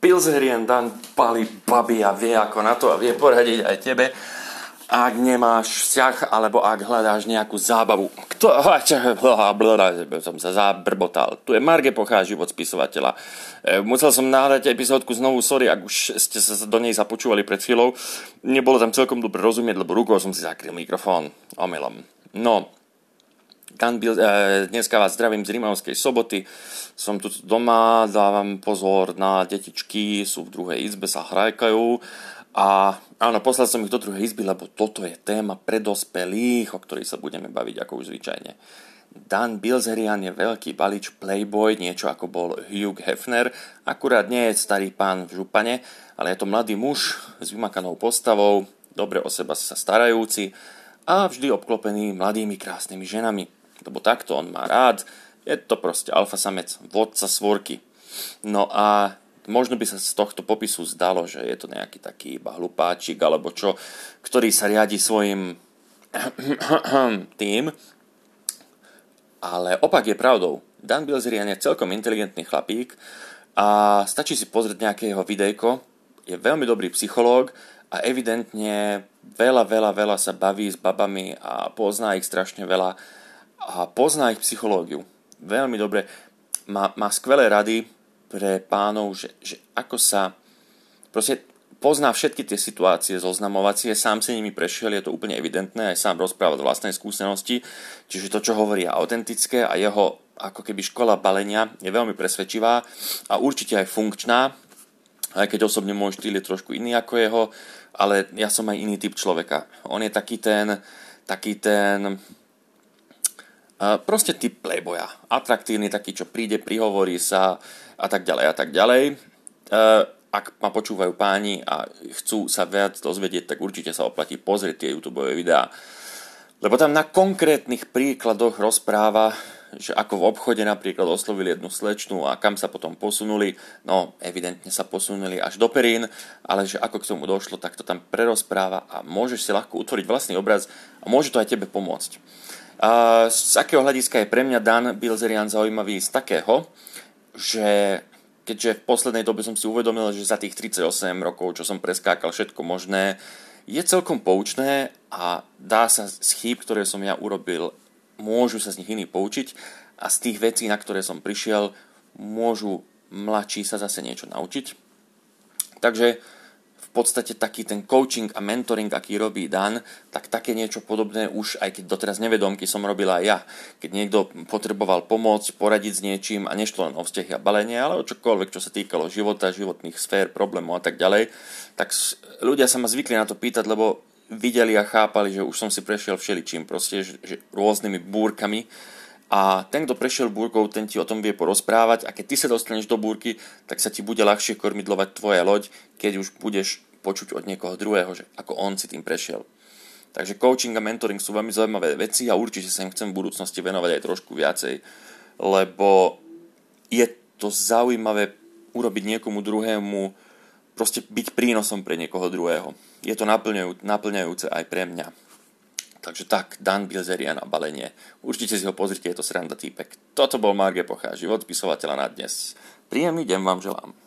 Pilzerien Dan pali babi a vie ako na to a vie poradiť aj tebe ak nemáš vzťah, alebo ak hľadáš nejakú zábavu. Kto, som sa zabrbotal. Tu je Marge Pochá, život spisovateľa. E, musel som náhrať epizódku znovu, sorry, ak už ste sa do nej započúvali pred chvíľou. Nebolo tam celkom dobre rozumieť, lebo rukou som si zakryl mikrofón omylom. No, Dan Bill, e, dneska vás zdravím z Rímavskej soboty. Som tu doma, dávam pozor na detičky, sú v druhej izbe, sa hrajkajú a áno, poslal som ich do druhej izby, lebo toto je téma pre dospelých, o ktorých sa budeme baviť ako už zvyčajne. Dan Bilzerian je veľký balič playboy, niečo ako bol Hugh Hefner, akurát nie je starý pán v župane, ale je to mladý muž s vymakanou postavou, dobre o seba sa starajúci a vždy obklopený mladými krásnymi ženami. Lebo takto on má rád, je to proste alfa samec, vodca svorky. No a Možno by sa z tohto popisu zdalo, že je to nejaký taký iba hlupáčik alebo čo, ktorý sa riadi svojim tým, ale opak je pravdou. Dan Bilzerian je celkom inteligentný chlapík a stačí si pozrieť nejaké jeho videjko. Je veľmi dobrý psychológ a evidentne veľa, veľa, veľa sa baví s babami a pozná ich strašne veľa a pozná ich psychológiu. Veľmi dobre. Má, má skvelé rady, pre pánov, že, že ako sa proste pozná všetky tie situácie zoznamovacie, sám si nimi prešiel, je to úplne evidentné, aj sám rozpráva z vlastnej skúsenosti, čiže to, čo hovorí, je autentické a jeho ako keby škola balenia je veľmi presvedčivá a určite aj funkčná, aj keď osobne môj štýl je trošku iný ako jeho, ale ja som aj iný typ človeka. On je taký ten, taký ten, proste typ playboya. Atraktívny, taký, čo príde, prihovorí sa, a tak ďalej a tak ďalej. E, ak ma počúvajú páni a chcú sa viac dozvedieť, tak určite sa oplatí pozrieť tie YouTube videá. Lebo tam na konkrétnych príkladoch rozpráva, že ako v obchode napríklad oslovili jednu slečnu a kam sa potom posunuli, no evidentne sa posunuli až do Perín, ale že ako k tomu došlo, tak to tam prerozpráva a môžeš si ľahko utvoriť vlastný obraz a môže to aj tebe pomôcť. Z akého hľadiska je pre mňa Dan Bilzerian zaujímavý? Z takého, že keďže v poslednej dobe som si uvedomil, že za tých 38 rokov, čo som preskákal všetko možné, je celkom poučné a dá sa z chýb, ktoré som ja urobil, môžu sa z nich iní poučiť a z tých vecí, na ktoré som prišiel, môžu mladší sa zase niečo naučiť. Takže podstate taký ten coaching a mentoring, aký robí Dan, tak také niečo podobné už, aj keď doteraz nevedomky som robil aj ja. Keď niekto potreboval pomôcť, poradiť s niečím a nešlo len o vzťahy a balenie, ale o čokoľvek, čo sa týkalo života, životných sfér, problémov a tak ďalej, tak ľudia sa ma zvykli na to pýtať, lebo videli a chápali, že už som si prešiel všeličím, proste, že, že rôznymi búrkami, a ten, kto prešiel búrkou, ten ti o tom vie porozprávať a keď ty sa dostaneš do búrky, tak sa ti bude ľahšie kormidlovať tvoja loď, keď už budeš počuť od niekoho druhého, že ako on si tým prešiel. Takže coaching a mentoring sú veľmi zaujímavé veci a určite sa im chcem v budúcnosti venovať aj trošku viacej, lebo je to zaujímavé urobiť niekomu druhému, proste byť prínosom pre niekoho druhého. Je to naplňajúce aj pre mňa. Takže tak, Dan Bilzerian a balenie. Určite si ho pozrite, je to sranda týpek. Toto bol Marge Pochá, život spisovateľa na dnes. Príjemný deň vám želám.